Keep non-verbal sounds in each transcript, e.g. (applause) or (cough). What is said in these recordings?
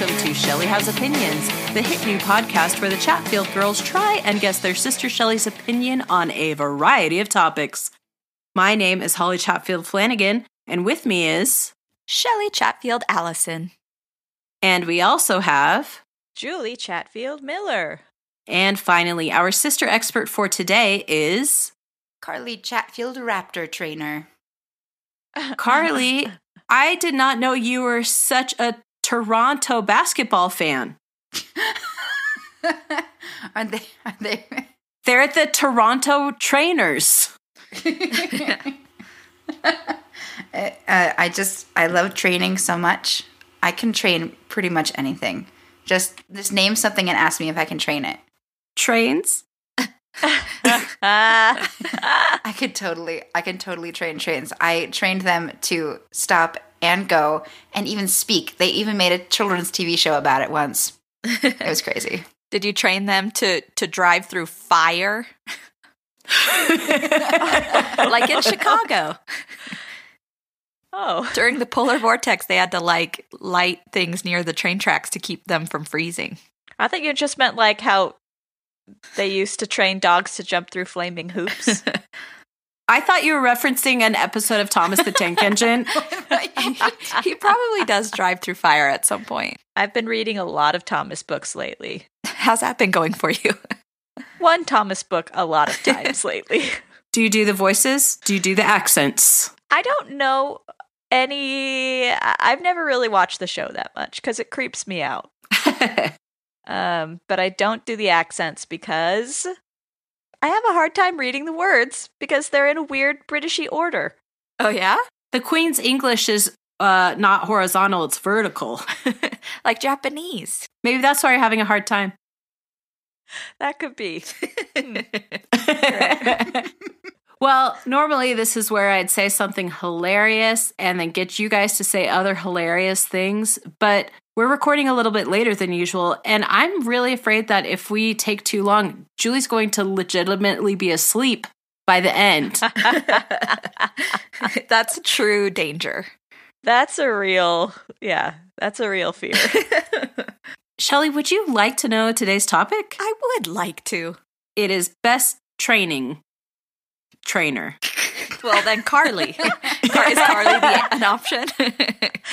welcome to Shelly Has Opinions, the hit new podcast where the Chatfield girls try and guess their sister Shelly's opinion on a variety of topics. My name is Holly Chatfield Flanagan, and with me is. Shelly Chatfield Allison. And we also have. Julie Chatfield Miller. And finally, our sister expert for today is. Carly Chatfield Raptor Trainer. Carly, (laughs) I did not know you were such a Toronto basketball fan. (laughs) are they? Are they? They're at the Toronto Trainers. (laughs) uh, I just I love training so much. I can train pretty much anything. Just just name something and ask me if I can train it. Trains. (laughs) I could totally I can totally train trains. I trained them to stop and go and even speak. They even made a children's TV show about it once. It was (laughs) crazy. Did you train them to to drive through fire? (laughs) like in Chicago. Oh. During the polar vortex, they had to like light things near the train tracks to keep them from freezing. I think you just meant like how they used to train dogs to jump through flaming hoops. (laughs) I thought you were referencing an episode of Thomas the Tank (laughs) Engine. (laughs) he probably does drive through fire at some point. I've been reading a lot of Thomas books lately. How's that been going for you? (laughs) One Thomas book a lot of times lately. Do you do the voices? Do you do the accents? I don't know any. I've never really watched the show that much because it creeps me out. um, but I don't do the accents because I have a hard time reading the words because they're in a weird Britishy order. Oh yeah, the Queen's English is uh, not horizontal; it's vertical, (laughs) like Japanese. Maybe that's why you're having a hard time. That could be. (laughs) well, normally this is where I'd say something hilarious and then get you guys to say other hilarious things, but we're recording a little bit later than usual, and I'm really afraid that if we take too long, Julie's going to legitimately be asleep by the end. (laughs) (laughs) that's a true danger. That's a real, yeah, that's a real fear. (laughs) Shelly, would you like to know today's topic? I would like to. It is best training trainer. Well, then Carly. (laughs) is Carly the, an option?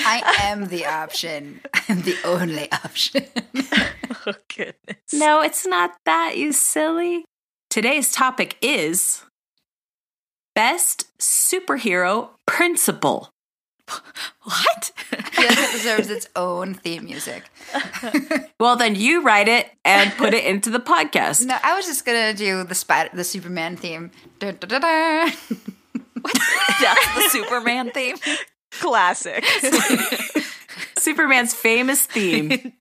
I am the option. I'm the only option. (laughs) oh, goodness. No, it's not that, you silly. Today's topic is best superhero principle. (laughs) What? yes, it deserves its own theme music. well, then you write it and put it into the podcast. No, I was just gonna do the spider, the Superman theme. Da, da, da, (laughs) That's the Superman theme. Classic. (laughs) Superman's famous theme. (laughs)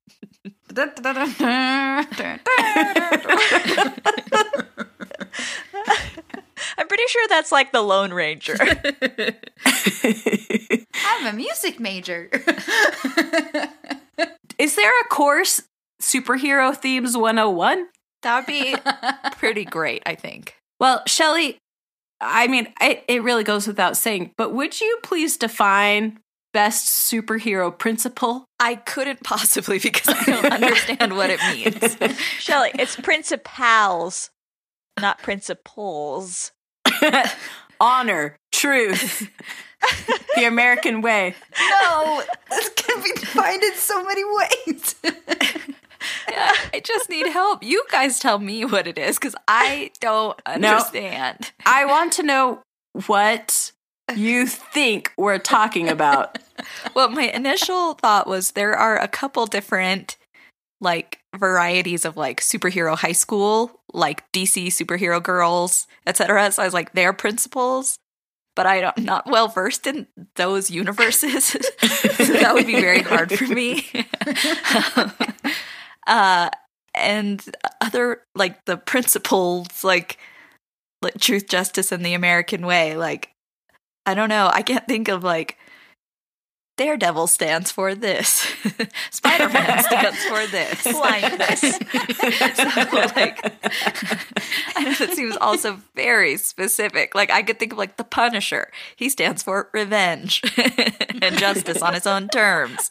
I'm pretty sure that's like the Lone Ranger. I'm a music major. Is there a course, Superhero Themes 101? That would be pretty great, I think. Well, Shelly, I mean, it, it really goes without saying, but would you please define best superhero principle? I couldn't possibly because I don't understand what it means. (laughs) Shelly, it's principals, not principles. (laughs) Honor, truth, (laughs) the American way. No, this can be defined in so many ways. Yeah, (laughs) I just need help. You guys tell me what it is because I don't understand. No, I want to know what you think we're talking about. (laughs) well, my initial thought was there are a couple different like varieties of like superhero high school, like DC superhero girls, etc. So I was like, their principles, but I'm not well versed in those universes. (laughs) so that would be very hard for me. Uh, and other like the principles, like, like truth, justice, and the American way. Like, I don't know. I can't think of like Daredevil stands for this. (laughs) Spider Man (laughs) stands for this. Blindness. (laughs) so, like, I know that seems also very specific. Like, I could think of like the Punisher. He stands for revenge and justice on his own terms.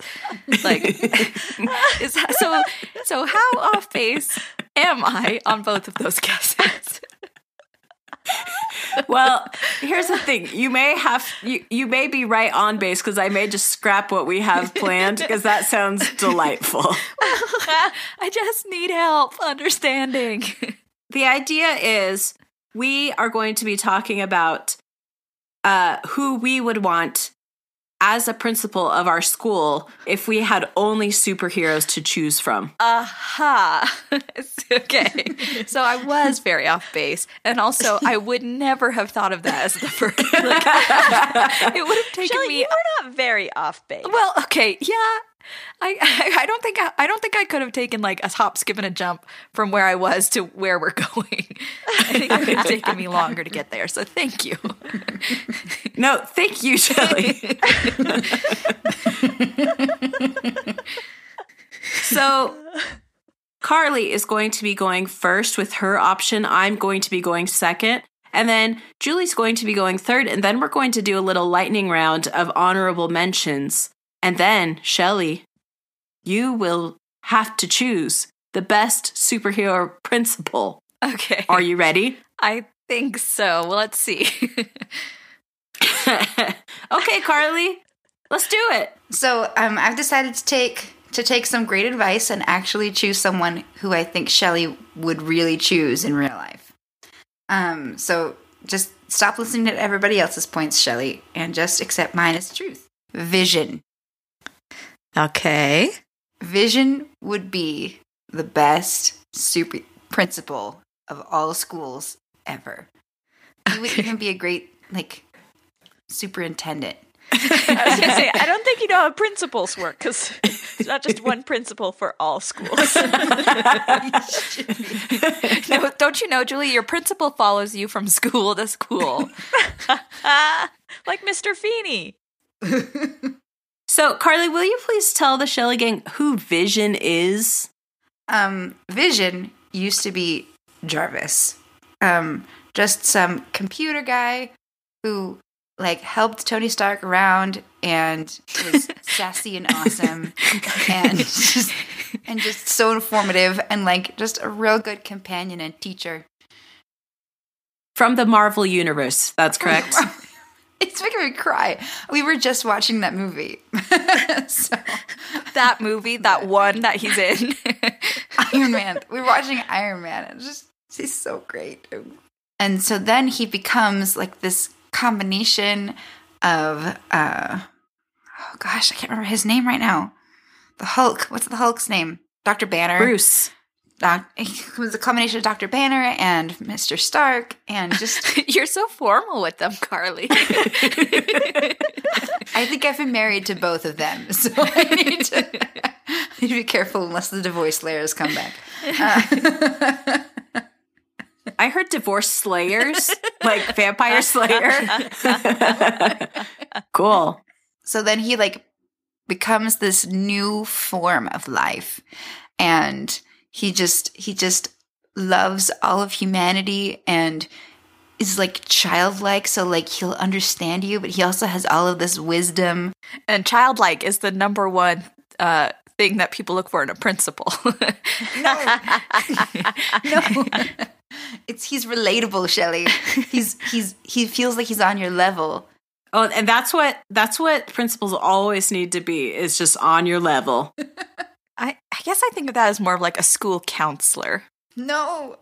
Like, is that, so. So, how off base am I on both of those guesses? Well, here's the thing. You may have you you may be right on base because I may just scrap what we have planned because that sounds delightful. (laughs) I just need help understanding. The idea is we are going to be talking about uh, who we would want as a principal of our school if we had only superheroes to choose from. Aha. (laughs) okay. So I was very off base. And also, I would never have thought of that as the first. (laughs) Like, (laughs) it would have taken Shelley, me. you are not very off base. Well, okay. Yeah. (laughs) I, (laughs) I, don't think I, I don't think I could have taken like a hop, skip, and a jump from where I was to where we're (laughs) going. I think it would have taken me longer to get there. So thank you. No, thank you, Shelley. so Carly is going to be going first with her option. I'm going to be going second. And then Julie's going to be going third. And then we're going to do a little lightning round of honorable mentions. And then, Shelley, you will have to choose the best superhero (laughs) principal. Okay. Are you ready? I think so. Well, let's see. (laughs) okay, Carly, let's do it. So um, I've decided to take to take some great advice and actually choose someone who I think Shelley would really choose in real life. Um, so just stop listening to everybody else's points, Shelley, and just accept mine as truth. Vision. Okay. Vision would be the best super principal of all schools ever. He would Okay. even be a great like superintendent. I was gonna say, I don't think you know how principals work because it's not just one principal for all schools. (laughs) No, don't you know, Julie? Your principal follows you from school to school. (laughs) like Mr. Feeney. (laughs) So, Carly, will you please tell the Shelley gang who Vision is? Um, Vision used to be Jarvis. Um, just some computer guy who like helped Tony Stark around and was (laughs) sassy and awesome and (laughs) just and just so informative and like just a real good companion and teacher. From the Marvel Universe. That's correct. (laughs) It's making me cry. We were just watching that movie. (laughs) so, that movie, that one that he's in. (laughs) Iron Man. We were watching Iron Man. It's just he's so great. And so then he becomes like this combination of uh oh gosh, I can't remember his name right now. The Hulk. What's the Hulk's name? Dr. Banner. Bruce. Doc, (laughs) he was a combination of Dr. Banner and Mr. Stark and just (laughs) You're so formal with them, Carly. (laughs) I think I've been married to both of them, so I need to, I need to be careful unless the divorce layers come back. Uh, I heard Divorce Slayers, like Vampire Slayer. cool. so then he like becomes this new form of life, and he just he just loves all of humanity and is like childlike. So like he'll understand you, but he also has all of this wisdom. and childlike is the number one uh, thing that people look for in a principal. (laughs) (laughs) No. It's he's relatable, Shelley. He's he's he feels like he's on your level. Oh, and that's what that's what principals always need to be is just on your level. (laughs) I, I guess I think of that as more of like a school counselor. No.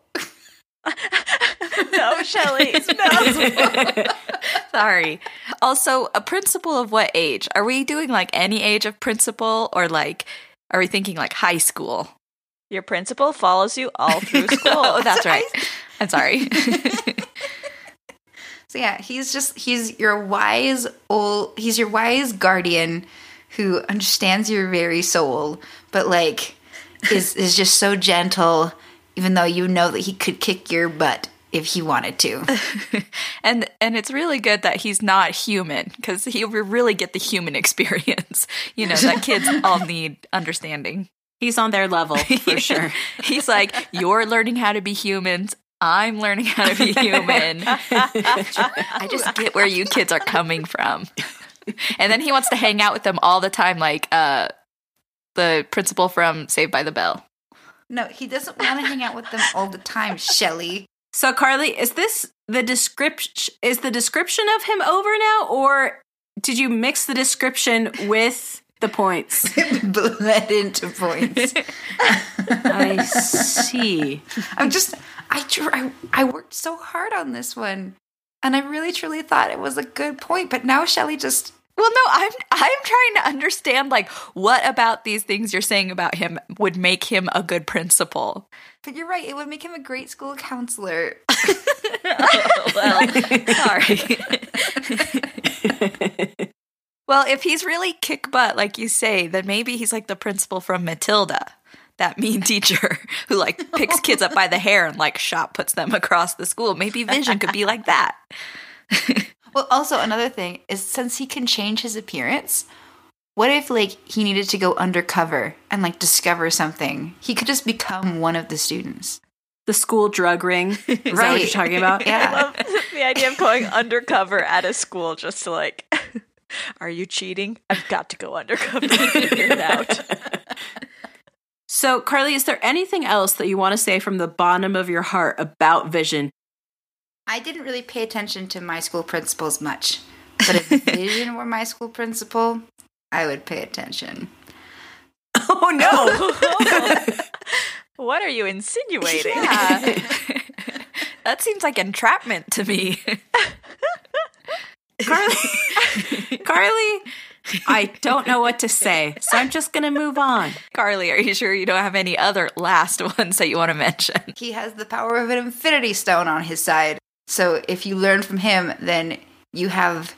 No, Shelley. (laughs) No. (laughs) Sorry. Also, a principal of what age? Are we doing like any age of principal or like are we thinking like high school? Your principal follows you all through (laughs) school. Oh, that's right. I'm sorry. So yeah, he's just he's your wise old he's your wise guardian who understands your very soul, but like is is just so gentle even though you know that he could kick your butt if he wanted to. (laughs) and and it's really good that he's not human because he will really get the human (laughs) experience. You know that kids all need understanding. He's on their level (laughs) for sure. He's like, you're learning how to be humans. I'm learning how to be human. I just get where you kids are coming from. (laughs) And then he wants to hang out with them all the time, like uh, the principal from Saved by the Bell. No, he doesn't want to hang out with them all the time, Shelly. So Carly, is this the description is the description of him over now or did you mix the description with the points? (laughs) Bled into points. (laughs) I see. I'm just I, tr- I I worked so hard on this one. And I really truly thought it was a good point, but now Shelly just Well, no, I'm I'm trying to understand like what about these things you're saying about him would make him a good principal. But you're right, it would make him a great school counselor. (laughs) (laughs) well, sorry. (laughs) well, if he's really kick butt, like you say, then maybe he's like the principal from Matilda, that mean teacher who like picks kids up by the hair and like shot puts them across the school. Maybe Vision could be like that. Well, also another thing is since he can change his appearance, what if like he needed to go undercover and like discover something? He could just become one of the students. The school drug ring. Is that what Right. you're talking about? (laughs) Yeah. I love the idea of going (laughs) undercover at a school just to like, (laughs) are you cheating? I've got to go undercover and figure it out. So, Carly, is there anything else that you want to say from the bottom of your heart about Vision? I didn't really pay attention to my school principals much, but if Vision (laughs) were my school principal, I would pay attention. Oh no! (laughs) What are you insinuating? Yeah. (laughs) that seems like entrapment to me. Carly, Carly, I don't know what to say, so I'm just gonna move on. Carly, are you sure you don't have any other last ones that you want to mention? He has the power of an infinity stone on his side. So if you learn from him, then you have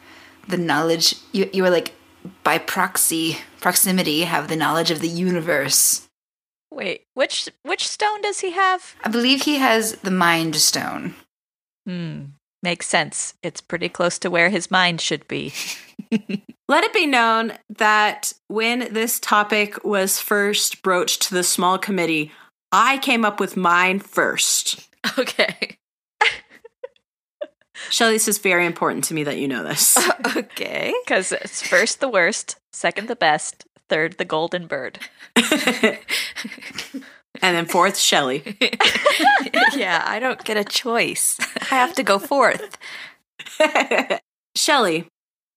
the knowledge. You, you are like, by proxy, proximity, have the knowledge of the universe. Wait, which which stone does he have? I believe he has the mind stone. Hmm. Makes sense. It's pretty close to where his mind should be. (laughs) Let it be known that when this topic was first broached to the small committee, I came up with mine first. (laughs) Okay. Shelly, this is very important to me that you know this. (laughs) Okay. (laughs) Because it's first the worst, second the best, third the golden bird. (laughs) and then fourth, Shelly. yeah, I don't get a choice. I have to go forth. Shelly,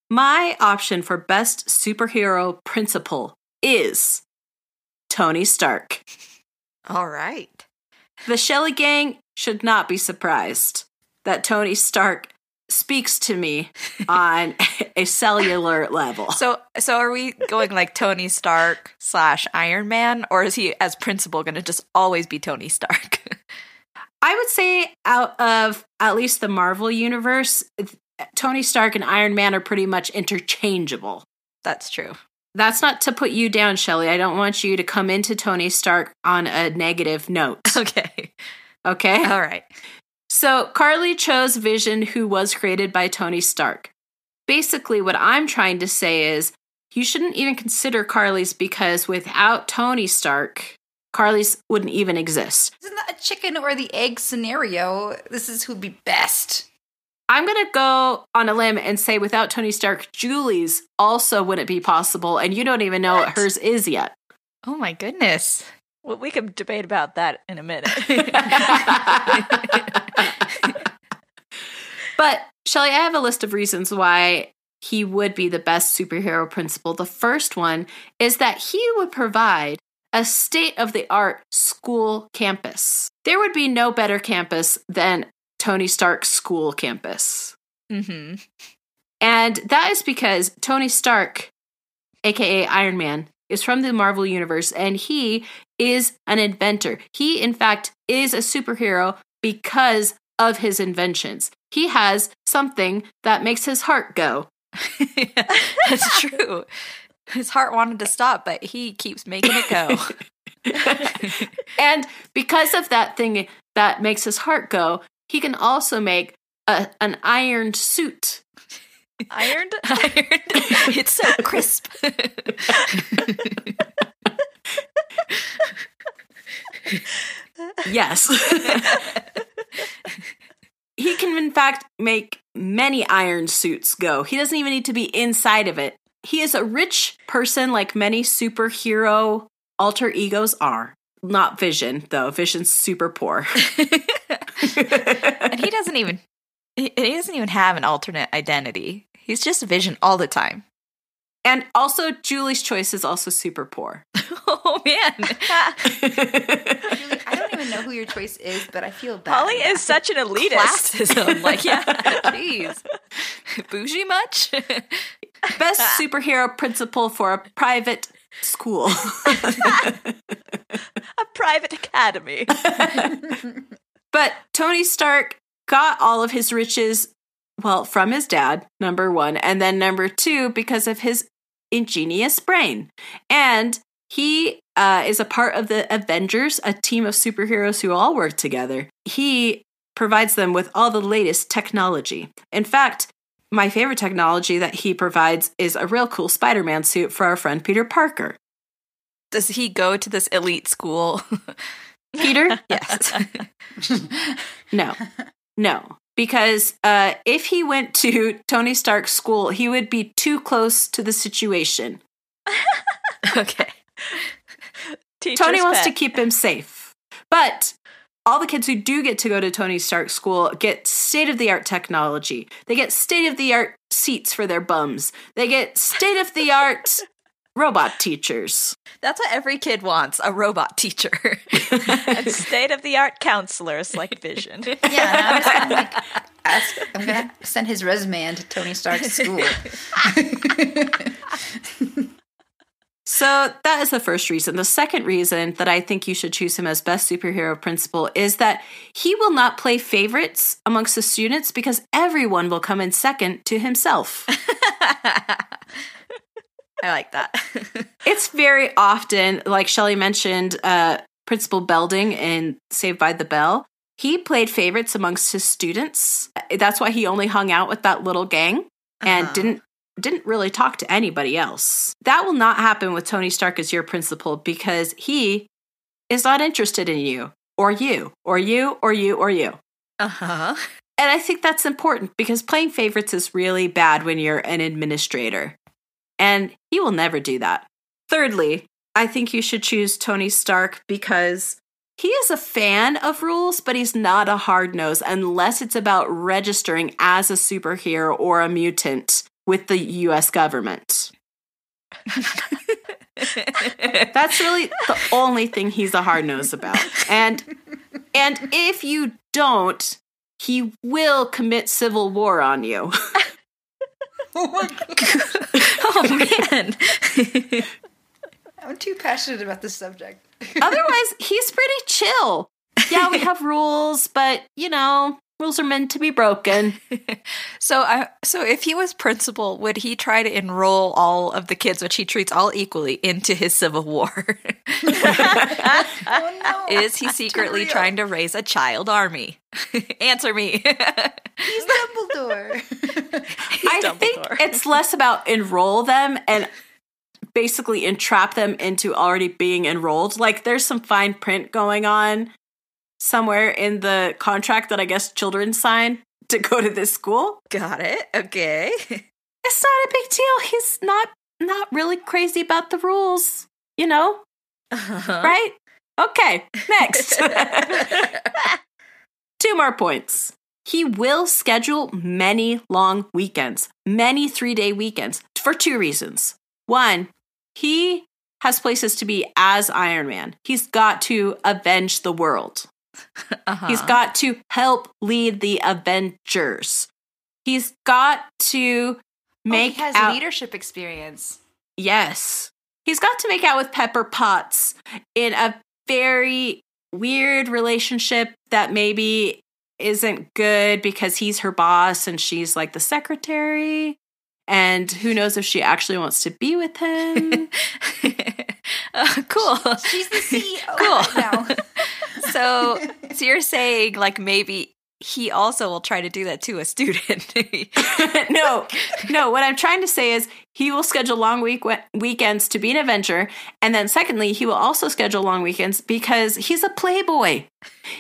my option for best superhero principal is Tony Stark. All right. The Shelly gang should not be surprised that Tony Stark speaks to me (laughs) on a cellular level. So, so are we going like Tony Stark slash Iron Man, or is he as principal going to just always be Tony Stark? (laughs) I would say out of at least the Marvel universe, Tony Stark and Iron Man are pretty much interchangeable. That's true. That's not to put you down, Shelly. I don't want you to come into Tony Stark on a negative note. (laughs) Okay. Okay? All right. So Carly chose Vision, who was created by Tony Stark. Basically, what I'm trying to say is you shouldn't even consider Carly's because without Tony Stark, Carly's wouldn't even exist. Isn't that a chicken or the egg scenario? This is who'd be best. I'm going to go on a limb and say without Tony Stark, Julie's also wouldn't be possible, and you don't even know what What? hers is yet. Oh my goodness. Well, we can debate about that in a minute. (laughs) But Shelly, I have a list of reasons why he would be the best superhero principal. The first one is that he would provide a state of the art school campus. There would be no better campus than Tony Stark's school campus. Mm-hmm. And that is because Tony Stark, aka Iron Man, is from the Marvel Universe and he is an inventor. He, in fact, is a superhero because of his inventions. He has something that makes his heart go. (laughs) That's true. His heart wanted to stop, but he keeps making it go. (laughs) and because of that thing that makes his heart go, he can also make a, an ironed suit. Ironed? Ironed. (laughs) it's so crisp. Yes. he can, in fact, make many iron suits go. He doesn't even need to be inside of it. He is a rich person, like many superhero alter egos are. Not Vision, though. Vision's super poor. (laughs) (laughs) and he doesn't even he, doesn't even have an alternate identity. He's just Vision all the time. And also, Julie's choice is also super poor. (laughs) Oh man. (laughs) Julie, I don't even know who your choice is, but I feel bad. Polly is such an elitist. Classism. Like, yeah, (laughs) jeez. Bougie much? Best superhero principal for a private school. A private academy. But Tony Stark got all of his riches, well, from his dad, number one, and then number two, because of his ingenious brain. And he uh, is a part of the Avengers, a team of superheroes who all work together. He provides them with all the latest technology. In fact, my favorite technology that he provides is a real cool Spider Man suit for our friend Peter Parker. Does he go to this elite school? (laughs) Peter? (laughs) yes. (laughs) No, no. Because uh, if he went to (laughs) Tony Stark's school, he would be too close to the situation. (laughs) okay. Teacher's Tony wants to keep him safe. But all the kids who do get to go to Tony Stark's school get state of the art technology. They get state of the art seats for their bums. They get state of the art (laughs) robot teachers. That's what every kid wants a robot teacher. (laughs) and state of the art counselors like Vision. (laughs) Yeah, and I was gonna like ask. I'm gonna send his resume into Tony Stark's school. (laughs) So that is the first reason. The second reason that I think you should choose him as best superhero principal is that he will not play favorites amongst the students because everyone will come in second to himself. I like that. (laughs) it's very often, like Shelley mentioned, uh, Principal Belding in Saved by the Bell. He played favorites amongst his students. That's why he only hung out with that little gang and Uh-huh. didn't didn't really talk to anybody else. That will not happen with Tony Stark as your principal because he is not interested in you or you or you or you or you. Uh huh. And I think that's important because playing favorites is really bad when you're an administrator. And he will never do that. Thirdly, I think you should choose Tony Stark because he is a fan of rules, but he's not a hard nose unless it's about registering as a superhero or a mutant with the US government. (laughs) That's really the only thing he's a hard nose about. And and if you don't, he will commit civil war on you. (laughs) Oh, (laughs) oh man. (laughs) I'm too passionate about this subject. (laughs) Otherwise, he's pretty chill. Yeah, we have rules, but you know, rules are meant to be broken. (laughs) so, I, so if he was principal, would he try to enroll all of the kids, which he treats all equally, into his civil war? (laughs) Oh no! Is he (laughs) secretly trying to raise a child army? Answer me. He's Dumbledore. I think it's less about enroll them and basically entrap them into already being enrolled. Like there's some fine print going on somewhere in the contract that I guess children sign to go to this school. Got it. Okay. (laughs) It's not a big deal. He's not not really crazy about the rules, you know? Uh-huh. Right? Okay, next. (laughs) (laughs) Two more points. He will schedule many long weekends, many three day weekends for two reasons. One, he has places to be as Iron Man. He's got to avenge the world. Uh-huh. He's got to help lead the Avengers. He's got to make oh, he has out. leadership experience. Yes. He's got to make out with Pepper Potts in a very weird relationship that maybe isn't good because he's her boss and she's like the secretary. And who knows if she actually wants to be with him. (laughs) Uh, cool. (laughs) She's the CEO Cool. now. (laughs) so, so you're saying like maybe he also will try to do that to a student. (laughs) no, no. What I'm trying to say is he will schedule long week weekends to be an adventure, and then secondly, he will also schedule long weekends because he's a playboy.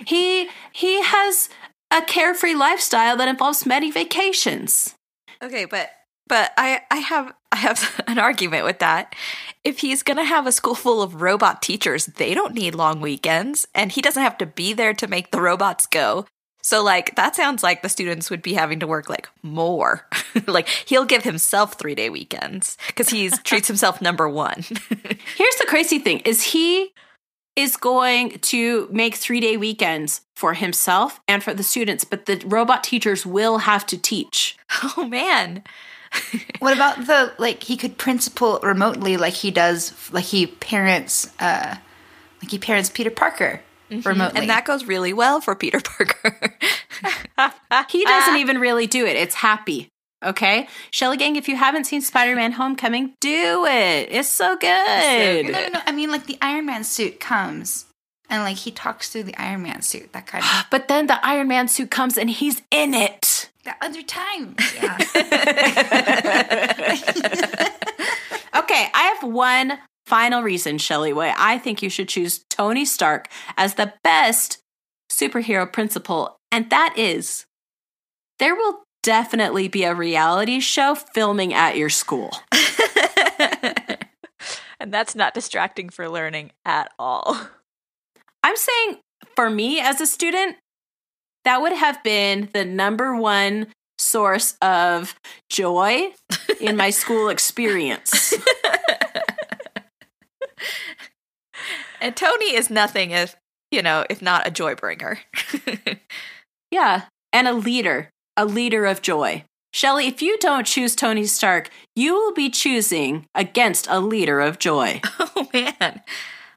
He he has a carefree lifestyle that involves many vacations. Okay, but but I I have I have (laughs) an argument with that. If he's going to have a school full of robot teachers, they don't need long weekends and he doesn't have to be there to make the robots go. So like that sounds like the students would be having to work like more. (laughs) like he'll give himself 3-day weekends cuz he (laughs) treats himself number 1. (laughs) Here's the crazy thing is he is going to make 3-day weekends for himself and for the students, but the robot teachers will have to teach. Oh man. (laughs) what about the like he could principal remotely like he does like he parents uh like he parents Peter Parker mm-hmm. remotely. And that goes really well for Peter Parker. (laughs) he doesn't even really do it. It's happy. Okay, Shelly Gang, if you haven't seen Spider Man Homecoming, do it. It's so good. No, no, no. I mean, like the Iron Man suit comes and like he talks through the Iron Man suit, that kind of. (gasps) but then the Iron Man suit comes and he's in it. The other time. (laughs) Yeah. (laughs) okay, I have one final reason, Shelly Way. I think you should choose Tony Stark as the best superhero principal, and that is there will definitely be a reality show filming at your school. (laughs) and that's not distracting for learning at all. I'm saying for me as a student, that would have been the number one source of joy in my school experience. (laughs) and Tony is nothing if, you know, if not a joy bringer. (laughs) yeah, and a leader, a leader of joy. Shelly, if you don't choose Tony Stark, you will be choosing against a leader of joy. (laughs) Oh man.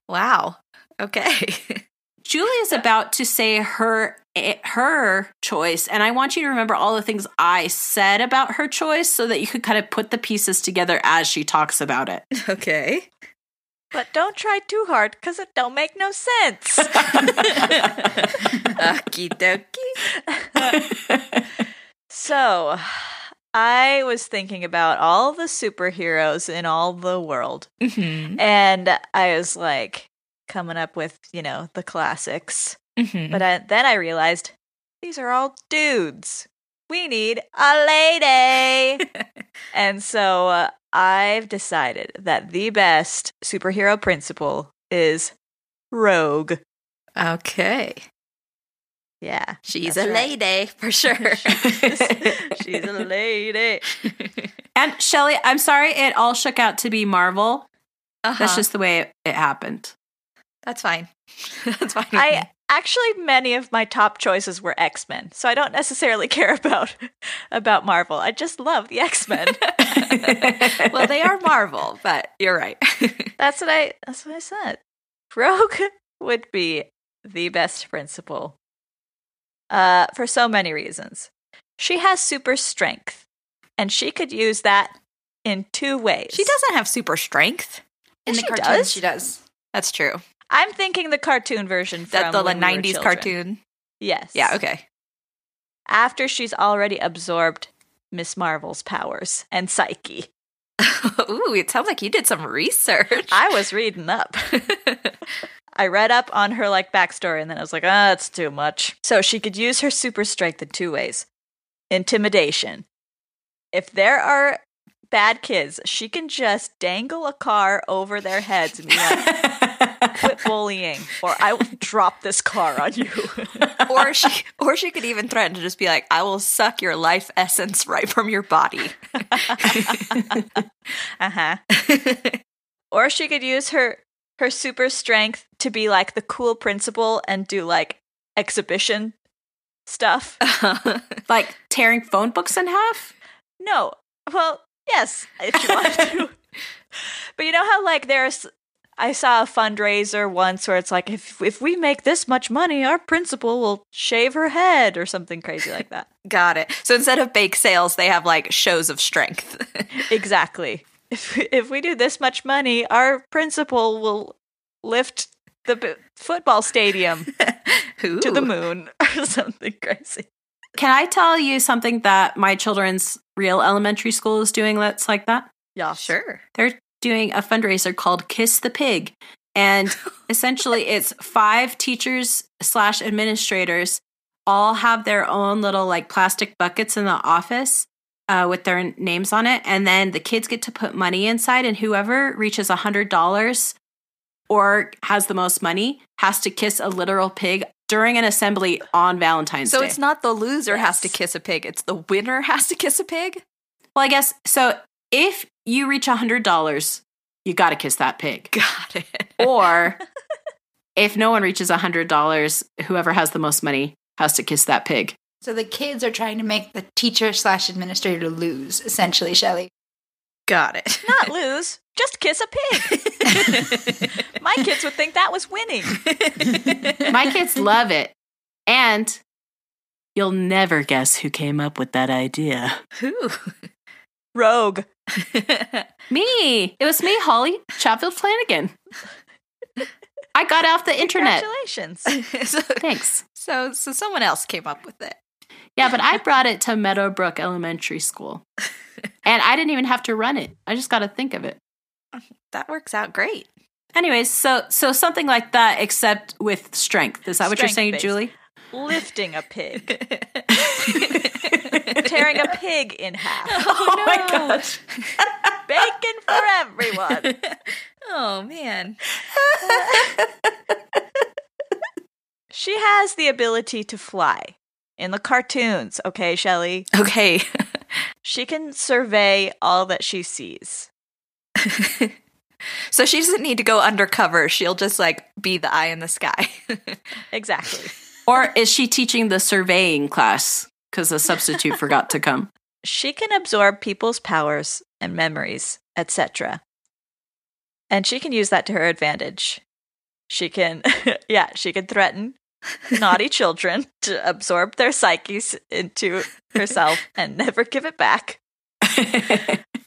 Wow. Okay. (laughs) Julia's about to say her eh, her choice and I want you to remember all the things I said about her choice so that you could kind of put the pieces together as she talks about it. (laughs) Okay. But don't try too hard cuz it don't make no sense. (laughs) Okie dokie. so, I was thinking about all the superheroes in all the world. Mm-hmm. And I was like, coming up with, you know, the classics. Mm-hmm. But I, then I realized these are all dudes. We need a lady. (laughs) and so uh, I've decided that the best superhero principal is Rogue. Okay. Yeah. She's a right. lady for (laughs) sure. she's, (laughs) she's a lady. And Shelly, I'm sorry it all shook out to be Marvel. Uh-huh. That's just the way it, it happened. That's fine. (laughs) That's fine. I actually many of my top choices were X-Men. So I don't necessarily (laughs) care about about Marvel. I just love the X-Men. (laughs) well, they are Marvel, but you're right. that's what I that's what I said. Rogue would be the best principal. Uh for so many reasons. She has super strength and she could use that in two ways. She doesn't have super strength. In the cartoon, does? she does. That's true. I'm thinking the cartoon version that the like, 90s cartoon. Yes. Yeah, okay. After she's already absorbed Miss Marvel's powers and psyche. (laughs) Ooh, it sounds like you did some research. I was reading up. (laughs) I read up on her like backstory and then I was like, ah, oh, that's too much. So she could use her super strength in two ways. Intimidation. If there are bad kids, she can just dangle a car over their heads and be like, (laughs) "Quit bullying, or I will drop this car on you." (laughs) or she, or she could even threaten to just be like, "I will suck your life essence right from your body." (laughs) uh huh. or she could use her her super strength to be like the cool principal and do like exhibition stuff, (laughs) like tearing phone books in half. No, well, Yes, if you want to. but you know how like there's I saw a fundraiser once where it's like if if we make this much money, our principal will shave her head or something crazy like that. (laughs) Got it. So instead of bake sales, they have like shows of strength. (laughs) exactly. If if we do this much money, our principal will lift the b- football stadium (laughs) to the moon or something crazy. Can I tell you something that my children's real elementary school is doing that's like that? Yeah. Sure. They're doing a fundraiser called Kiss the Pig. And (laughs) essentially, it's five teachers slash administrators all have their own little like plastic buckets in the office uh, with their names on it. And then the kids get to put money inside, and whoever reaches a $100 or has the most money has to kiss a literal pig during an assembly on Valentine's So Day. So it's not the loser has to kiss a pig; it's the winner has to kiss a pig. well, I guess so. If you reach a $100, you got to kiss that pig. (laughs) Got it. Or (laughs) if no one reaches a hundred dollars, whoever has the most money has to kiss that pig. So the kids are trying to make the teacher slash administrator lose, essentially, Shelly. Got it. Not (laughs) lose, just kiss a pig. My kids would think that was winning. My kids love it. And you'll never guess who came up with that idea. Who? Rogue. Me. It was me, Holly Chatfield Flanagan. I got off the internet. Congratulations. (laughs) so, Thanks. so, so someone else came up with it. Yeah, but I brought it to Meadowbrook Elementary School. (laughs) And I didn't even have to run it. I just got to think of it. That works out great. Anyways, so so something like that except with strength. Is that what you're saying, Strength-based. Julie? Lifting a pig. (laughs) (laughs) Tearing a pig in half. (laughs) Oh, oh my gosh. (laughs) Bacon for everyone. oh man. She has the ability to fly. In the cartoons, okay, Shelley? Okay. She can survey all that she sees. so she doesn't need to go undercover. She'll just like be the eye in the sky. Exactly. Or is she teaching the surveying class because the substitute forgot to come? (laughs) She can absorb people's powers and memories, etc. And she can use that to her advantage. She can, (laughs) yeah, she can threaten (laughs) naughty children to absorb their psyches into herself and never give it back.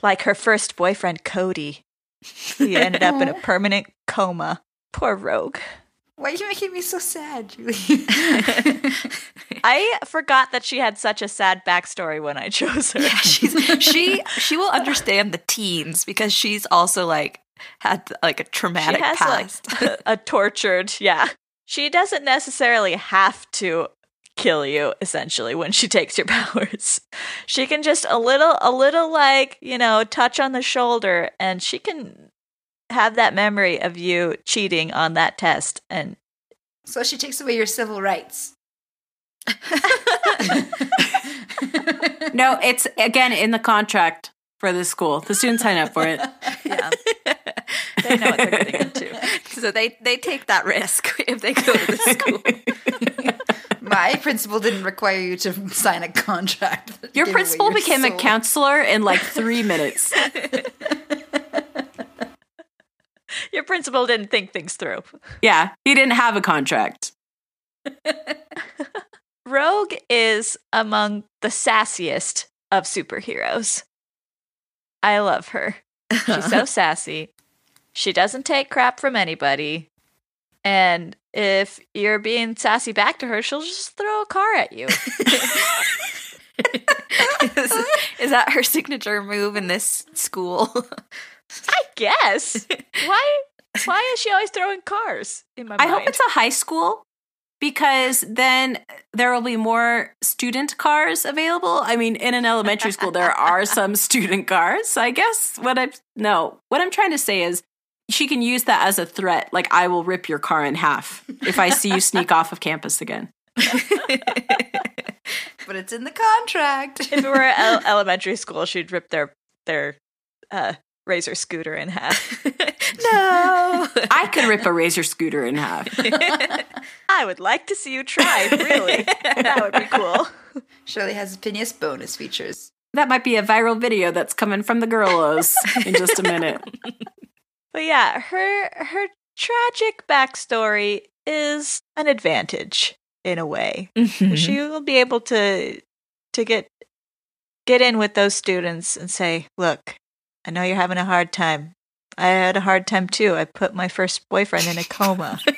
Like her first boyfriend, Cody. He ended up in a permanent coma. Poor Rogue. Why are you making me so sad, Julie? (laughs) I forgot that she had such a sad backstory when I chose her. yeah, she's she she will understand the teens because she's also like had like a traumatic has past. like (laughs) a, a tortured, yeah. She doesn't necessarily have to kill you essentially when she takes your (laughs) powers. She can just a little a little like, you know, touch on the shoulder and she can have that memory of you cheating on that test and so she takes away your civil rights. (laughs) no, it's again in the contract for the school. The students sign up for it. yeah. They know what they're getting into. (laughs) so they they take that risk (laughs) if they go to the school. My principal didn't require you to sign a contract. Your principal your became a counselor in like three minutes. (laughs) Your principal didn't think things through. Yeah, he didn't have a contract. (laughs) Rogue is among the sassiest of superheroes. I love her. She's so (laughs) sassy. She doesn't take crap from anybody. And if you're being sassy back to her, she'll just throw a car at you. is, is that her signature move in this school? I guess. (laughs) Why why is she always throwing cars in my I mind? hope it's a high school because then there will be more student cars available. I mean, in an elementary school, there are (laughs) some student cars. I guess what I'm no, what I'm trying to say is she can use that as a threat. Like, I will rip your car in half if I see you sneak off of campus again. (laughs) but it's in the contract. if it were el- elementary school, she'd rip their their uh, razor scooter in half. (laughs) no. I could rip a razor scooter in half. (laughs) I would like to see you try. Really, that would be cool. Shelly has opinions bonus features. That might be a viral video that's coming from the girlos in just a minute. (laughs) But yeah, her her tragic backstory is an advantage in a way. Mm-hmm. She will be able to to get get in with those students and say, "Look, I know you're having a hard time. I had a hard time too. I put my first boyfriend in a coma." (laughs)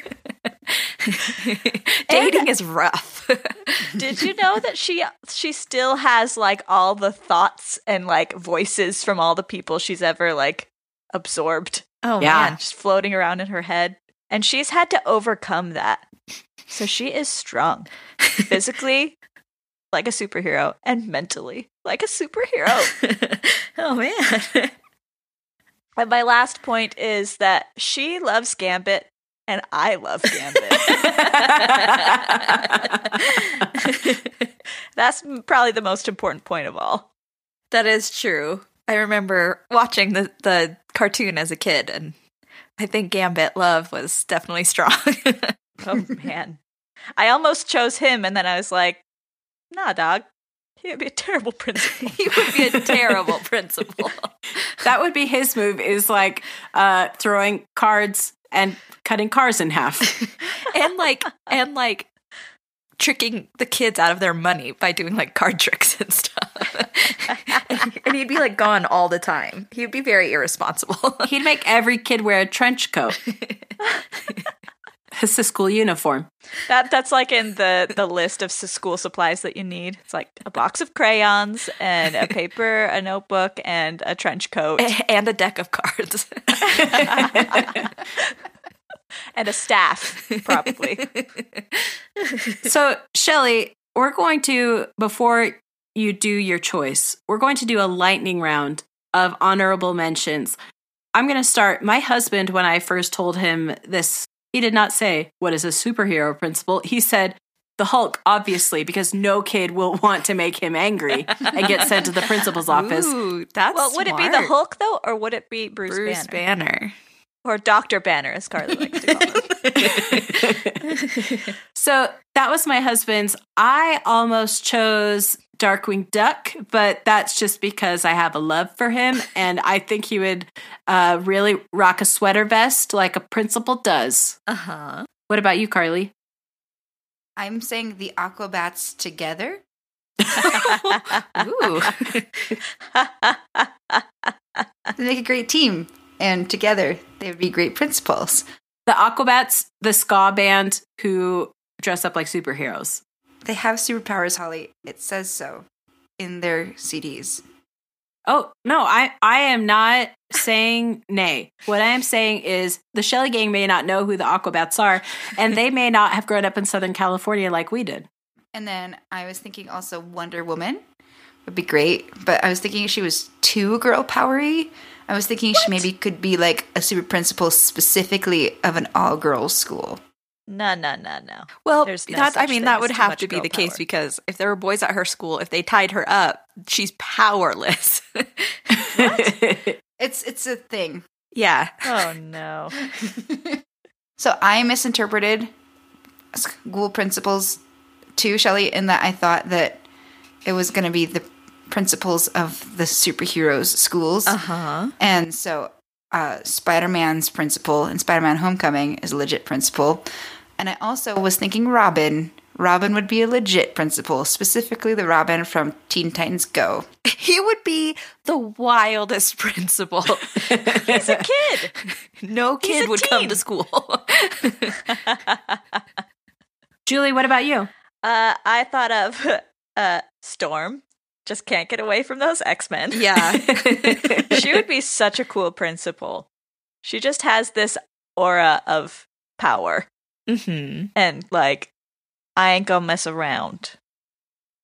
Dating is rough. (laughs) Did you know that she she still has like all the thoughts and like voices from all the people she's ever like absorbed Oh Yeah. man. just floating around in her head and she's had to overcome that. So she is strong. Physically like a superhero and mentally like a superhero. (laughs) oh man. And my last point is that she loves Gambit and I love Gambit. (laughs) That's probably the most important point of all. that is true. I remember watching the the cartoon as a kid and I think Gambit Love was definitely strong. (laughs) Oh man. I almost chose him and then I was like, nah, dog. He would be a terrible principal. (laughs) he would be a terrible (laughs) principal. that would be his move is like uh throwing cards and cutting cars in half. (laughs) and like and like tricking the kids out of their money by doing like card tricks and stuff. and he'd be like gone all the time. He'd be very irresponsible. He'd make every kid wear a trench coat. A school uniform. That that's like in the the list of school supplies that you need. It's like a box of crayons and a paper, a notebook, and a trench coat and a deck of cards. (laughs) and a staff, probably. (laughs) So, Shelly, we're going to, before you do your choice, we're going to do a lightning round of honorable mentions. I'm going to start. My husband, when I first told him this, he did not say, What is a superhero principal? He said, the Hulk, obviously, because no kid will (laughs) want to make him angry and get sent to the principal's office. Ooh, that's well, would it be the. Hulk though, or would it be Bruce, Bruce Banner? Banner. or Doctor Banner, as Carly likes to call him? (laughs) (laughs) So that was my husband's. I almost chose Darkwing Duck, but that's just because I have a love for him, and I think he would uh, really rock a sweater vest like a principal does. Uh huh. What about you, Carly? I'm saying the Aquabats together. (laughs) Ooh. They make a great team, and together they would be great principals. The Aquabats, the ska band who dress up like superheroes. They have superpowers, Holly. It says so in their CDs. Oh, no, I, I am not saying nay. What I am saying is the Shelly Gang may not know who the Aquabats are, and they may not have grown up in Southern California like we did. And then I was thinking also Wonder Woman would be great, but I was thinking she was too girl powery. I was thinking she maybe could be like a super principal specifically of an all girls school. No, no, no, no. Well, There's no that I mean, that would have to be girl the case because if there were boys at her school, if they tied her up, she's powerless. (laughs) It's it's a thing. yeah. Oh no. (laughs) So I misinterpreted school principals too, Shelley, in that I thought that it was going to be the principals of the superheroes schools. Uh huh. And so uh, Spider Man's principal in Spider Man Homecoming is a legit principal. And I also was thinking Robin. Robin would be a legit principal, specifically the Robin from Teen Titans Go. (laughs) He would be the wildest principal. (laughs) He's a kid. no kid a would come to school. (laughs) Julie, what about you? Uh, I thought of uh, Storm. Just can't get away from those X Men. yeah. she would be such a cool principal. She just has this aura of power hmm and like, I ain't gonna mess around.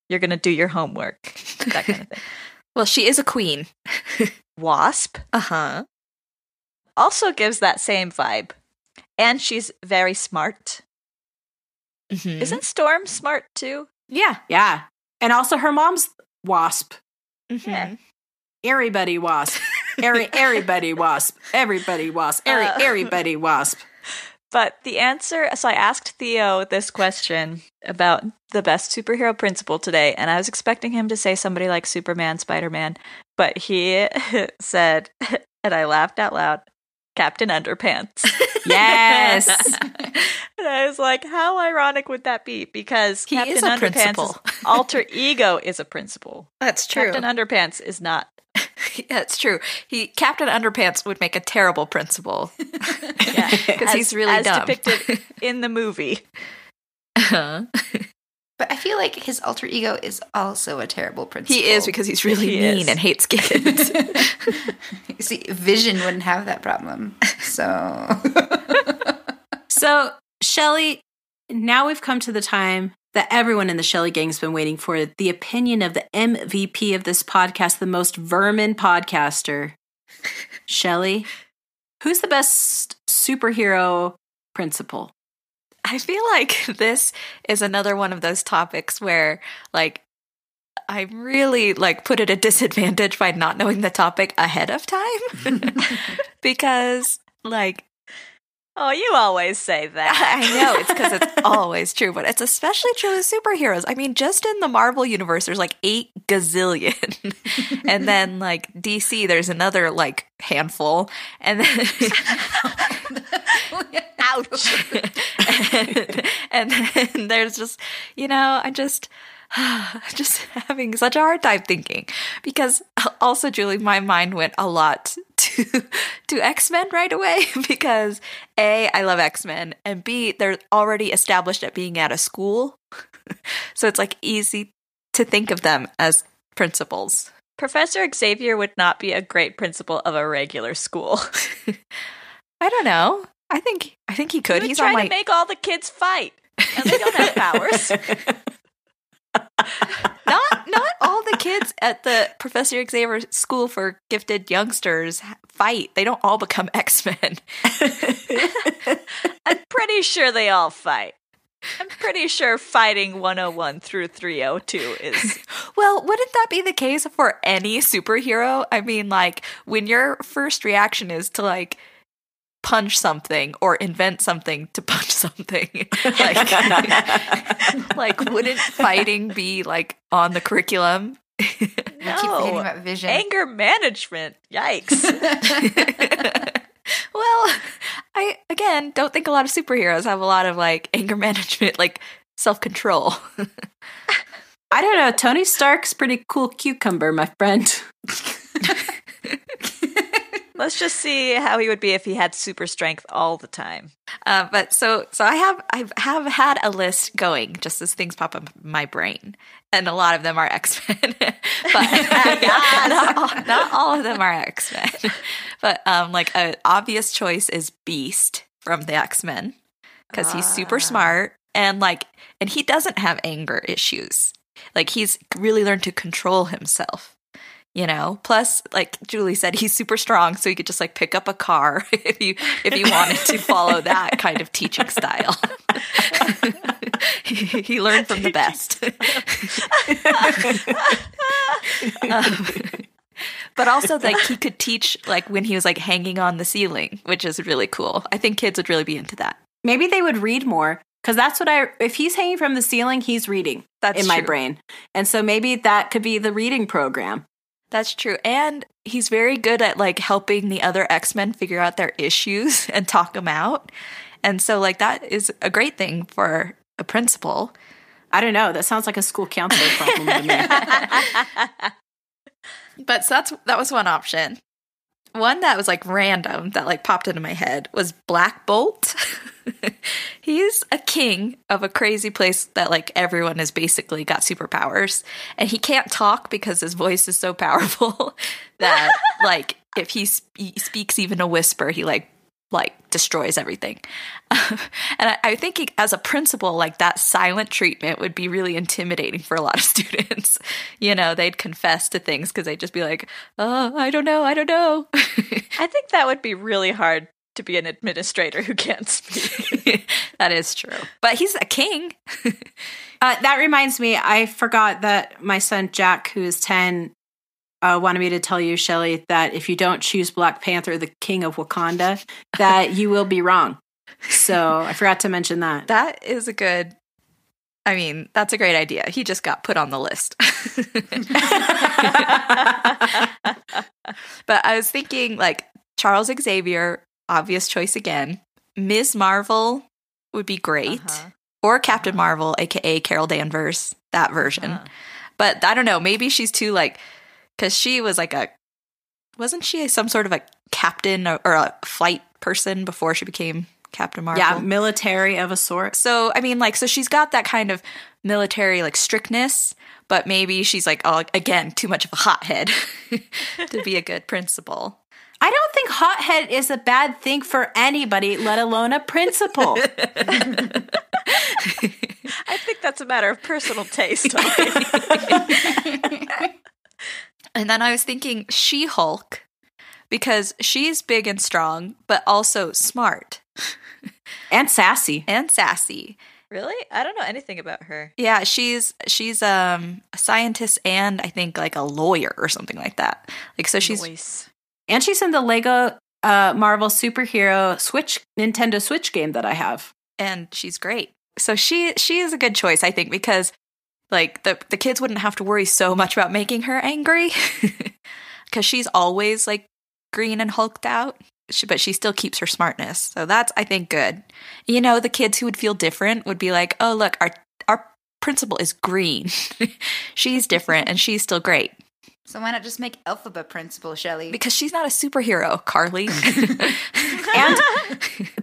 You're gonna do your homework. That kind of thing. (laughs) Well, she is a queen. (laughs) Wasp Uh huh. also gives that same vibe. And she's very smart. Mm-hmm. Isn't Storm smart too? yeah. Yeah. And also her mom's wasp. Mhm. Yeah. (laughs) Everybody wasp. Every, everybody wasp. Everybody wasp. Every, Uh. everybody wasp. But the answer so I asked Theo this question about the best superhero principal today, and I was expecting him to say somebody like Superman, Spider Man, but he (laughs) said, (laughs) and I laughed out loud, Captain Underpants. (laughs) Yes. and I was like, how ironic would that be? Because He Captain is a Underpants' principal. alter ego is a principal. That's true. Captain Underpants is not. (laughs) That's true. He Captain Underpants would make a terrible principal (laughs) Yeah, (laughs) because as- he's really as dumb. depicted in the movie. Uh-huh. But I feel like his alter ego is also a terrible principal. He is because he's really He mean is. and hates kids. See, Vision wouldn't have that problem. So So, Shelly, now we've come to the time that everyone in the Shelly gang's been waiting for the opinion of the MVP of this podcast, the most vermin podcaster. (laughs) Shelly, who's the best superhero principal? I feel like (laughs) this is another one of those topics where like I'm really like put at a disadvantage by not knowing the topic ahead of time (laughs) because like Oh, you always say (laughs) that. I know it's because it's (laughs) always true, but it's especially true with superheroes. I mean, just in the Marvel universe, there's like eight gazillion, (laughs) and then like DC, there's another like handful, and then Ouch. and, and then there's just you know i just (sighs) just having such a hard time thinking because uh, also julie my mind went a lot to (laughs) to x-men right away (laughs) because a i love x-men and b they're already established at being at a school. (laughs) So it's like easy to think of them as principals. Professor Xavier would not be a great principal of a regular school. i don't know. I think i think he could. He he's try on my to make all the kids fight, and they don't have powers. (laughs) not not all the kids at the Professor Xavier School for Gifted Youngsters fight. They don't all become (laughs) X Men. (laughs) I'm pretty sure they all fight. I'm pretty sure fighting 101 through 302 is. well, wouldn't that be the case for any superhero? I mean, like when your first reaction is to like punch something or invent something to punch (laughs) something, like (laughs) like wouldn't fighting be like on the curriculum? (laughs) I keep forgetting No. about Vision. Anger management. Yikes. well, I again don't think a lot of superheroes have a lot of like anger management, like self control. I don't know. Tony Stark's pretty cool cucumber, my friend. Let's just see how he would be if he had super strength all the time. Uh, but so so I have I have had a list going just as things pop up in my brain, and a lot of them are X Men, (laughs) but (laughs) (laughs) not, all, not all of them are X Men. But um, like an obvious choice is Beast from the X Men because he's super Ah. smart and like and he doesn't have anger issues. Like he's really learned to control himself. You know, plus, like Julie said, he's super strong, so he could just like pick up a car (laughs) if you if you wanted to follow that kind of teaching style. he, (laughs) he learned from the best. Um, (laughs) but also, like he could teach like when he was like hanging on the ceiling, which is really cool. I think kids would really be into that. Maybe they would read more because that's what I. If he's hanging from the ceiling, he's reading That's in my brain, and so maybe that could be the reading program. That's true. And he's very good at like helping the other X-Men figure out their issues (laughs) and talk them out. And so like that is a great thing for a principal. I don't know. That sounds like a school counselor problem to me. (laughs) But so that's that was one option. One that was like random that like popped into my head was Black Bolt. (laughs) He's a king of a crazy place that like everyone has basically got superpowers and he can't talk because his voice is so powerful (laughs) that like if he, sp- he speaks even a whisper he like like destroys everything. (laughs) and I, I think he, as a principal, like that silent treatment would be really intimidating for a lot of (laughs) students. you know, they'd confess to things because they'd just be like, "Oh, I don't know, I don't know." (laughs) I think that would be really hard to be an administrator who can't speak. that is true, but he's a king. Uh, that reminds me, I forgot that my son Jack, who is 10, uh, wanted me to tell you, Shelly, that if you don't choose Black Panther, the king of Wakanda, that (laughs) you will be wrong. So I forgot to mention that. that is a good. I mean, that's a great idea. He just got put on the list. (laughs) but I was thinking like Charles Xavier, obvious choice again. Ms. Marvel would be great. Uh-huh. Or Captain Marvel, aka Carol Danvers, that version. Uh-huh. But I don't know, maybe she's too like cuz she was like a wasn't she some sort of a captain or, or a flight person before she became Captain Marvel. Yeah, military of a sort. So I mean, like, so she's got that kind of military like strictness, but maybe she's like, oh, again, too much of a hothead (laughs) to be a good principal. I don't think hothead is a bad thing for anybody, let alone a principal. (laughs) I think that's a matter of personal taste. (laughs) And then I was thinking She Hulk because she's big and strong, but also smart and sassy. and sassy. really? I don't know anything about her. Yeah, she's she's um a scientist and I think like a lawyer or something like that. Like so she's Noise. And she's in the Lego uh, Marvel superhero Switch Nintendo Switch game that I have. and she's great. So she she is a good choice, I think, because like the the kids wouldn't have to worry so much about making her angry (laughs) because she's always like green and hulked out. She, but she still keeps her smartness, so that's I think good. You know, the kids who would feel different would be like, "Oh, look, our our principal is green. (laughs) she's different, and she's still great So why not just make Elphaba principal, Shelly? because she's not a superhero, Carly." (laughs) And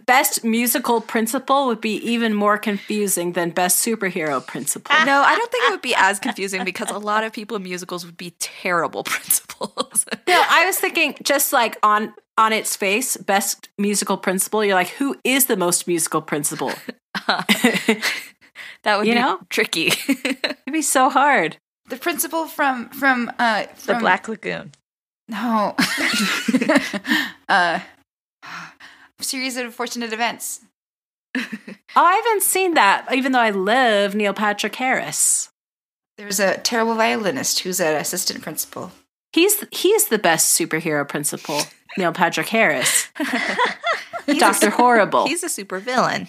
best musical principal would be even more confusing than best superhero principal. no, I don't think it would be as confusing because a lot of people in musicals would be terrible (laughs) principals. No, I was thinking just like on on its face, best musical principal. You're like, who is the most musical principal? (laughs) That would You be know? tricky. It'd be so hard. The principal from from uh The Black Lagoon. no (laughs) uh series of unfortunate events. Oh, I haven't seen that, even though I love Neil Patrick Harris. There's a terrible violinist who's an assistant principal. He's he's the best superhero principal, Neil Patrick Harris. (laughs) Doctor Horrible. He's a super villain.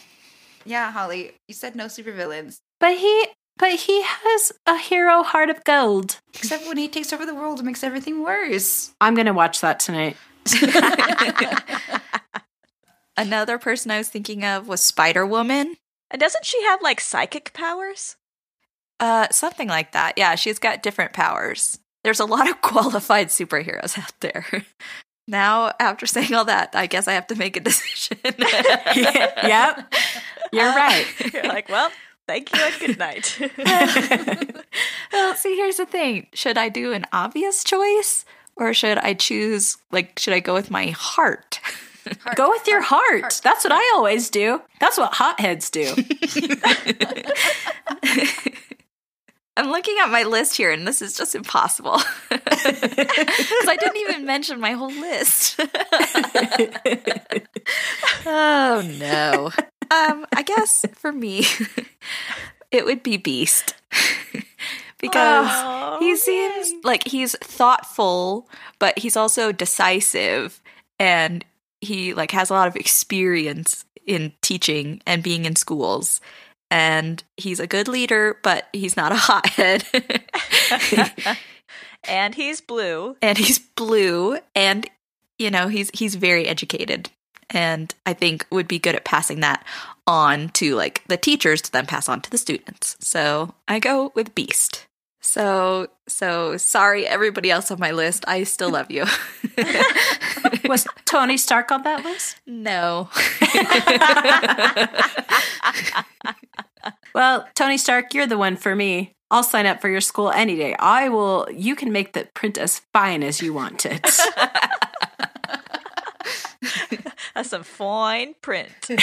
Yeah, Holly, you said no supervillains. But he but he has a hero heart of gold. Except when he takes over the world and makes everything worse. I'm gonna watch that tonight. (laughs) Another person I was thinking of was Spider Woman. And doesn't she have like psychic powers? Uh, something like that. Yeah, she's got different powers. There's a lot of (laughs) qualified superheroes out there. (laughs) Now, after saying all that, I guess I have to make a decision. yep. You're Uh, right. You're like, well, thank you and good night. (laughs) well, see, here's the thing. Should I do an obvious choice or should I choose, like, should I go with my heart? Go with your heart. That's what I always do. That's what hotheads do. (laughs) (laughs) I'm looking at my list here and this is just impossible. Because I didn't even mention my whole list. oh, no. Um, I guess for me, (laughs) it would be Beast. (laughs) because Oh, he seems yay. like he's thoughtful, but he's also decisive and he like has a lot of experience in teaching and being in schools. And he's a good leader, but he's not a (laughs) hothead. and he's blue. and he's blue and you know, he's he's very educated and I think would be good at passing that on to like the teachers to then pass on to the students. So, I go with Beast. So, so sorry everybody else on my list. I still love you. (laughs) Was Tony Stark on that list? no. (laughs) Well, Tony Stark, you're the one for me. I'll sign up for your school any day. I will. You can make the print as fine as you want it. (laughs) (laughs) That's some fine print. (laughs)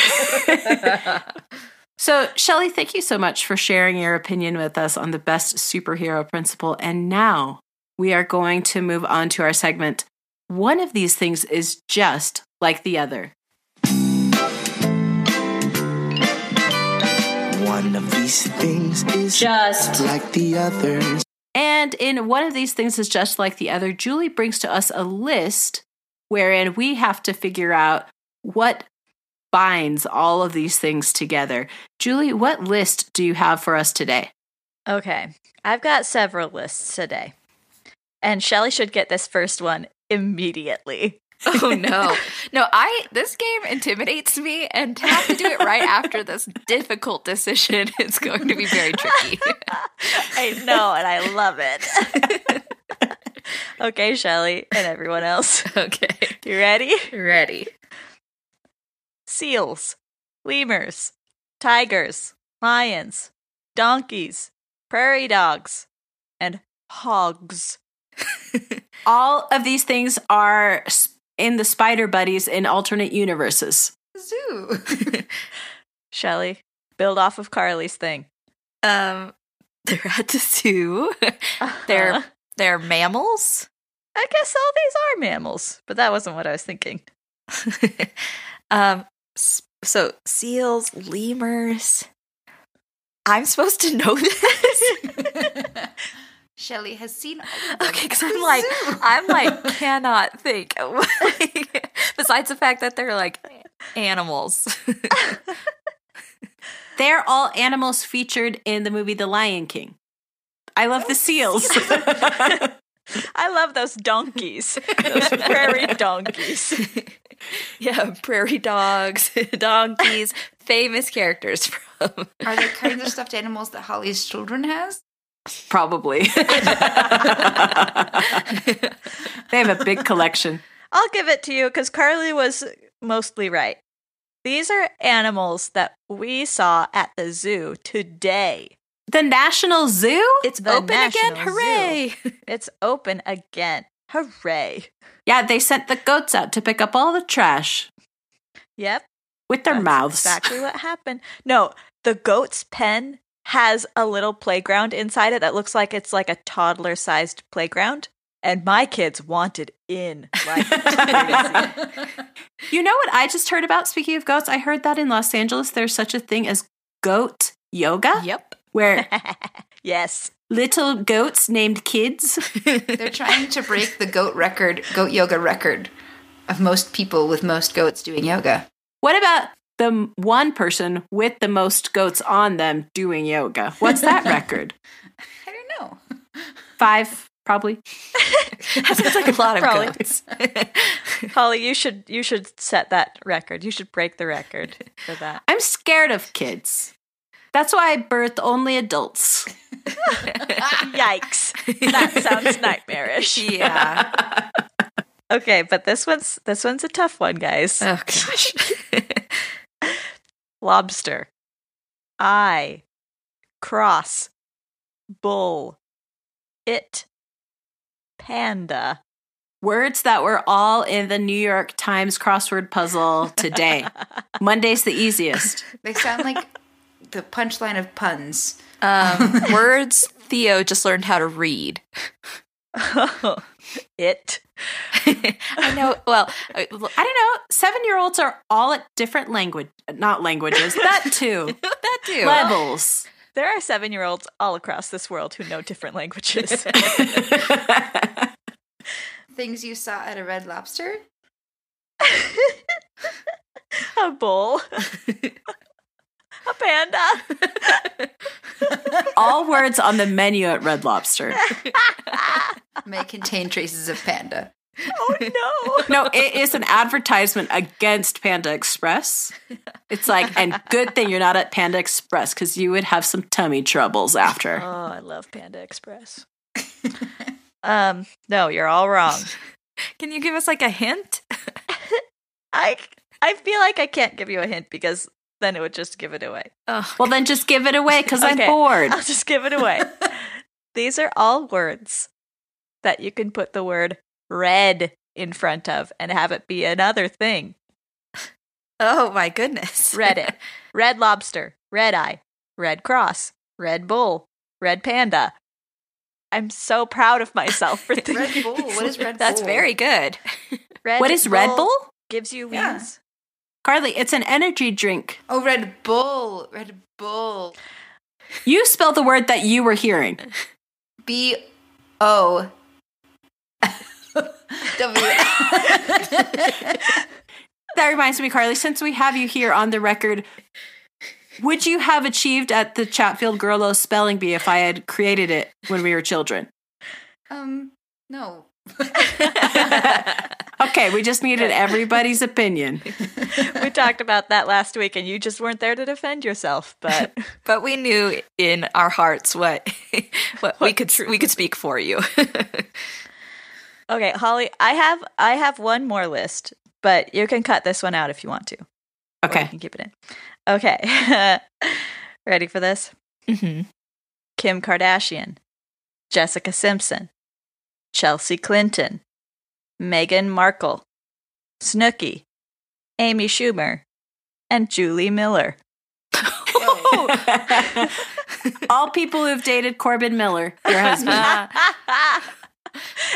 So, Shelly, thank you so much for sharing your opinion with us on the best superhero principal. And now we are going to move on to our segment. One of these things is just like the other. One of these things is Just. like the others. And in one of these things is just like the other, Julie brings to us a list wherein we have to figure out what binds all of these things together. Julie, what list do you have for us today? Okay, I've got several lists today. And Shelly should get this first one immediately. Oh (laughs) no. No, I this game intimidates me and to have to do it right after this difficult decision it's going to be very tricky. (laughs) I know, and I love it. (laughs) (laughs) okay, Shelly, and everyone else. (laughs) okay. You ready? Ready. Seals. lemurs, tigers, lions, donkeys, prairie dogs, and hogs. (laughs) All of these things are in the Spider Buddies in alternate universes. Zoo. Shelley, build off of Carly's thing. Um, they're at the zoo. Uh-huh. they're mammals. I guess all these are mammals, but that wasn't what I was thinking. (laughs) um, so seals, lemurs. I'm supposed to know this. (laughs) Shelley has seen all of them. Okay, because I'm like. I'm like, (laughs) cannot think. Besides the fact that they're like animals. They're all animals featured in the movie The Lion King. I love the seals. (laughs) I love those donkeys, (laughs) those prairie donkeys. (laughs) yeah, prairie dogs, donkeys, famous characters from. Are there kinds of stuffed animals that Holly's children has? Probably. they have a big collection. I'll give it to you because Carly was mostly right. These are animals that we saw at the zoo today. The National Zoo? It's The open again! National Zoo. Hooray! (laughs) It's open again. Hooray. Yeah, they sent the goats out to pick up all the trash Yep. with their that's mouths. Exactly what happened. No, the goat's pen has a little playground inside it that looks like it's like a toddler sized playground. And my kids wanted in. Like. (laughs) You know what I just heard about? Speaking of goats, I heard that in Los Angeles there's such a thing as goat yoga, Yep. Where (laughs) yes. little goats named kids. (laughs) They're trying to break the goat record, goat yoga record of most people with most goats doing yoga. What about the one person with the most goats on them doing yoga? What's that (laughs) record? I don't know. Five, probably. That sounds like a lot of Probably. goats. Holly, you should you should set that record. You should break the record for that. I'm scared of kids. That's why I birth only adults. (laughs) Yikes. That (laughs) sounds nightmarish. yeah. (laughs) Okay, but this one's this one's a tough one, guys. Oh gosh. Lobster. I. Cross. Bull. It. Panda. Words that were all in the New York Times crossword puzzle today. Monday's the easiest. They sound like the punchline of puns. um, (laughs) words Theo just learned how to read. (laughs) (laughs) it. I know. Well, I don't know. Seven year olds are all at different language, not languages, that too. that too. Levels. There are seven year olds all across this world who know different languages. Things you saw at a red lobster? a bull. A panda. (laughs) all words on the menu at Red Lobster. (laughs) May contain traces of panda. Oh no. No, it is an advertisement against Panda Express. It's like, and good thing you're not at Panda Express because you would have some tummy troubles after. Oh, I love Panda Express. um, no, you're all wrong. (laughs) Can you give us like a hint? I I feel like I can't give you a hint because then it would just give it away. Oh, Well, then just give it away because Okay. I'm bored. I'll just give it away. (laughs) These are all words that you can put the word red in front of and have it be another thing. oh my goodness. Reddit, (laughs) red lobster, red eye, red cross, red bull, red panda. I'm so proud of myself for (laughs) thinking. Red Bull? What is Red That's Bull? very good. Red What is Red Bull? Gives you Yeah. Carly, it's an energy drink. Oh, Red Bull. Red Bull. You spell the word that you were hearing. B O W. (laughs) That reminds me, Carly, since we have you here on the record, would you have achieved at the Chatfield Girlo spelling bee if I had created it when we were children? um, no. (laughs) Okay, we just needed everybody's opinion. we talked about that last week and you just weren't there to defend yourself, but (laughs) But we knew in our hearts what (laughs) what, we could we could speak for you. Okay, Holly, I have I have one more list, but you can cut this one out if you want to. Or you can keep it in. Okay. Ready for this? Mm-hmm. Kim Kardashian, Jessica Simpson, Chelsea Clinton, Meghan Markle, Snooki, Amy Schumer, and Julie Miller. (laughs) All people who've dated Corbin Miller, your husband. (laughs)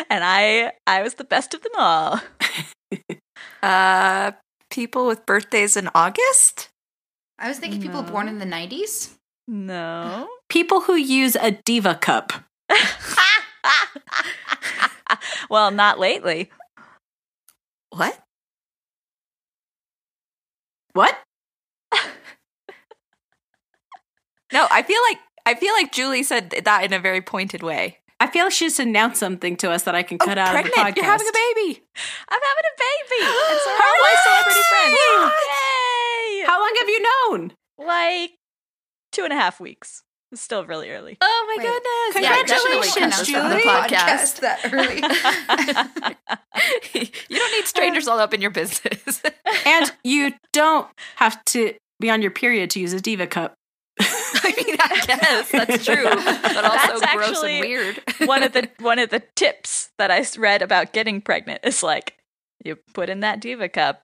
and I I was the best of them all. (laughs) Uh, people with birthdays in August. I was thinking people born in the 90s. No. people who use a diva cup. (laughs) well, not lately. What? What? No, I feel like I feel like Julie said that in a very pointed way. I feel like she just announced something to us that I can cut out pregnant! of the podcast. You're having a baby. I'm having a baby. (gasps) And so are my celebrity friends. Yay! How long have you known? Like two and a half weeks. It's still really early. Oh my Wait. goodness! Congratulations, cut out the Julie. podcast that early. (laughs) you don't need strangers all up in your business. (laughs) And you don't have to be on your period to use a diva cup. (laughs) I mean, I guess that's true, but also That's gross and weird. one of the one of the tips that I s- read about getting pregnant is like you put in that diva cup.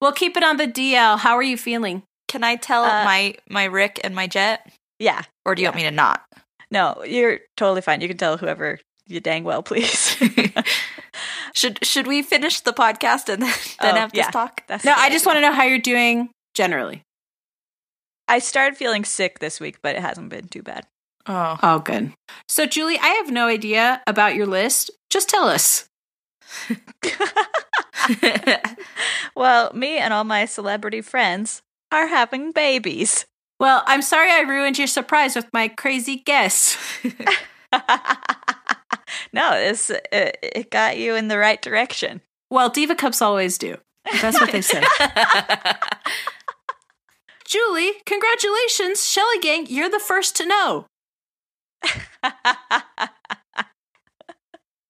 We'll keep it on the DL. How are you feeling? Can I tell Uh, my my Rick and my Jet, Yeah. or do you want me to not? No, you're totally fine. You can tell whoever you dang well please. (laughs) should should we finish the podcast and then, oh, then Oh, have this talk? That's No, the I just want to know how you're doing generally. I started feeling sick this week, but it hasn't been too bad. Oh, Oh, good. So, Julie, I have no idea about your list. Just tell us. (laughs) (laughs) well, me and all my celebrity friends are having babies. Well, I'm sorry I ruined your surprise with my crazy guess. (laughs) no, this it, it got you in the right direction. Well, diva cups always do. That's what they say. (laughs) Julie, congratulations. Shelly Gang, you're the first to know. (laughs)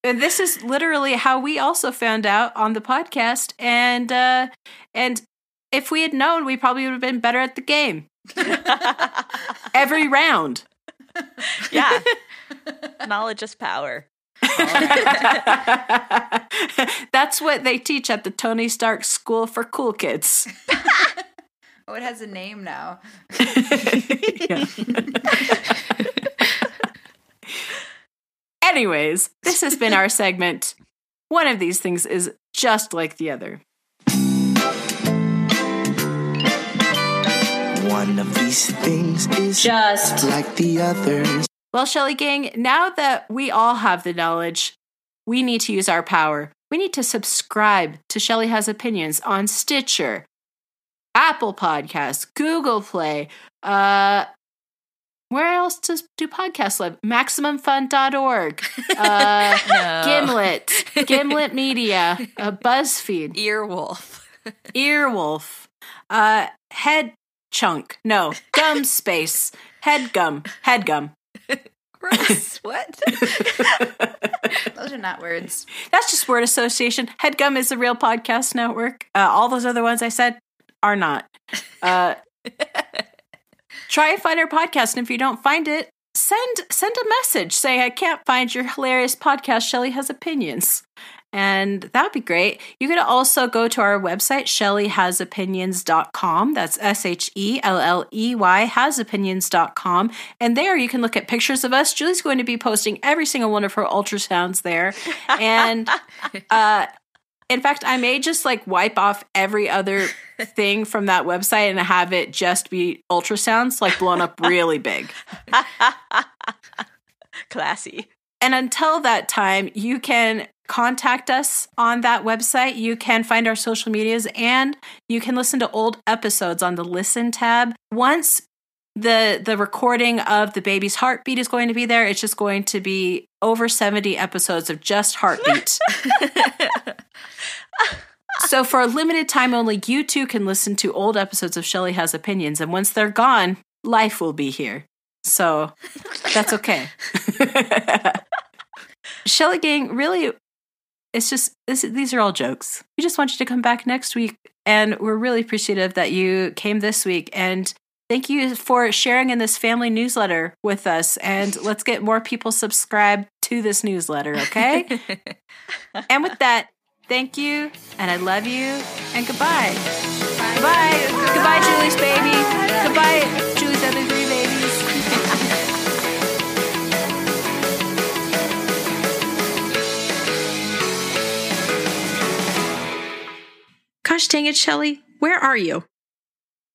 And this is literally how we also found out on the podcast. And uh and if we had known, we probably would have been better at the game. (laughs) Every round. (laughs) yeah, knowledge is power. (laughs) That's what they teach at the Tony Stark School for Cool Kids. Oh, it has a name now. Anyways, this has been our segment. One of these things is just like the other. One of these things is Just like the others. Well, Shelly Gang, now that we all have the knowledge, we need to use our power. We need to subscribe to Shelly Has Opinions on Stitcher, Apple Podcasts, Google Play. Uh, where else does do podcasts live? MaximumFun.org, (laughs) uh, no. Gimlet, Gimlet Media, uh, (laughs) BuzzFeed, Earwolf. (laughs) Earwolf, uh, Head Chunk, no, Gum (laughs) Space, Head Gum, Head Gum. (laughs) Gross. what? (laughs) Those are not words. That's just word association. Headgum is a real podcast network. Uh, all those other ones I said are not. Uh, try and find our podcast, and if you don't find it, send send a message. Say I can't find your hilarious podcast. Shelly has opinions, and that would be great. You could also go to our website, shellyhasopinions.com. That's S H E L L E Y hasopinions.com. And there you can look at pictures of us. Julie's going to be posting every single one of her ultrasounds there. And (laughs) uh, in fact, I may just like wipe off every other thing from that website and have it just be ultrasounds, like blown up really big. (laughs) Classy. And until that time, you can contact us on that website. You can find our social medias and you can listen to old episodes on the listen tab. Once the the recording of the baby's heartbeat is going to be there, it's just going to be over 70 episodes of just heartbeat. (laughs) so for a limited time only, you too can listen to old episodes of Shelly Has Opinions. And once they're gone, life will be here. So that's okay. (laughs) Shelly Gang, really, it's just this, these are all jokes. We just want you to come back next week, and we're really appreciative that you came this week. And thank you for sharing in this family newsletter with us. And (laughs) let's get more people subscribed to this newsletter, okay? (laughs) and with that, thank you, and I love you, and goodbye. Goodbye. Goodbye, Julie's baby. Goodbye, Gosh dang it, Shelly. Where are you?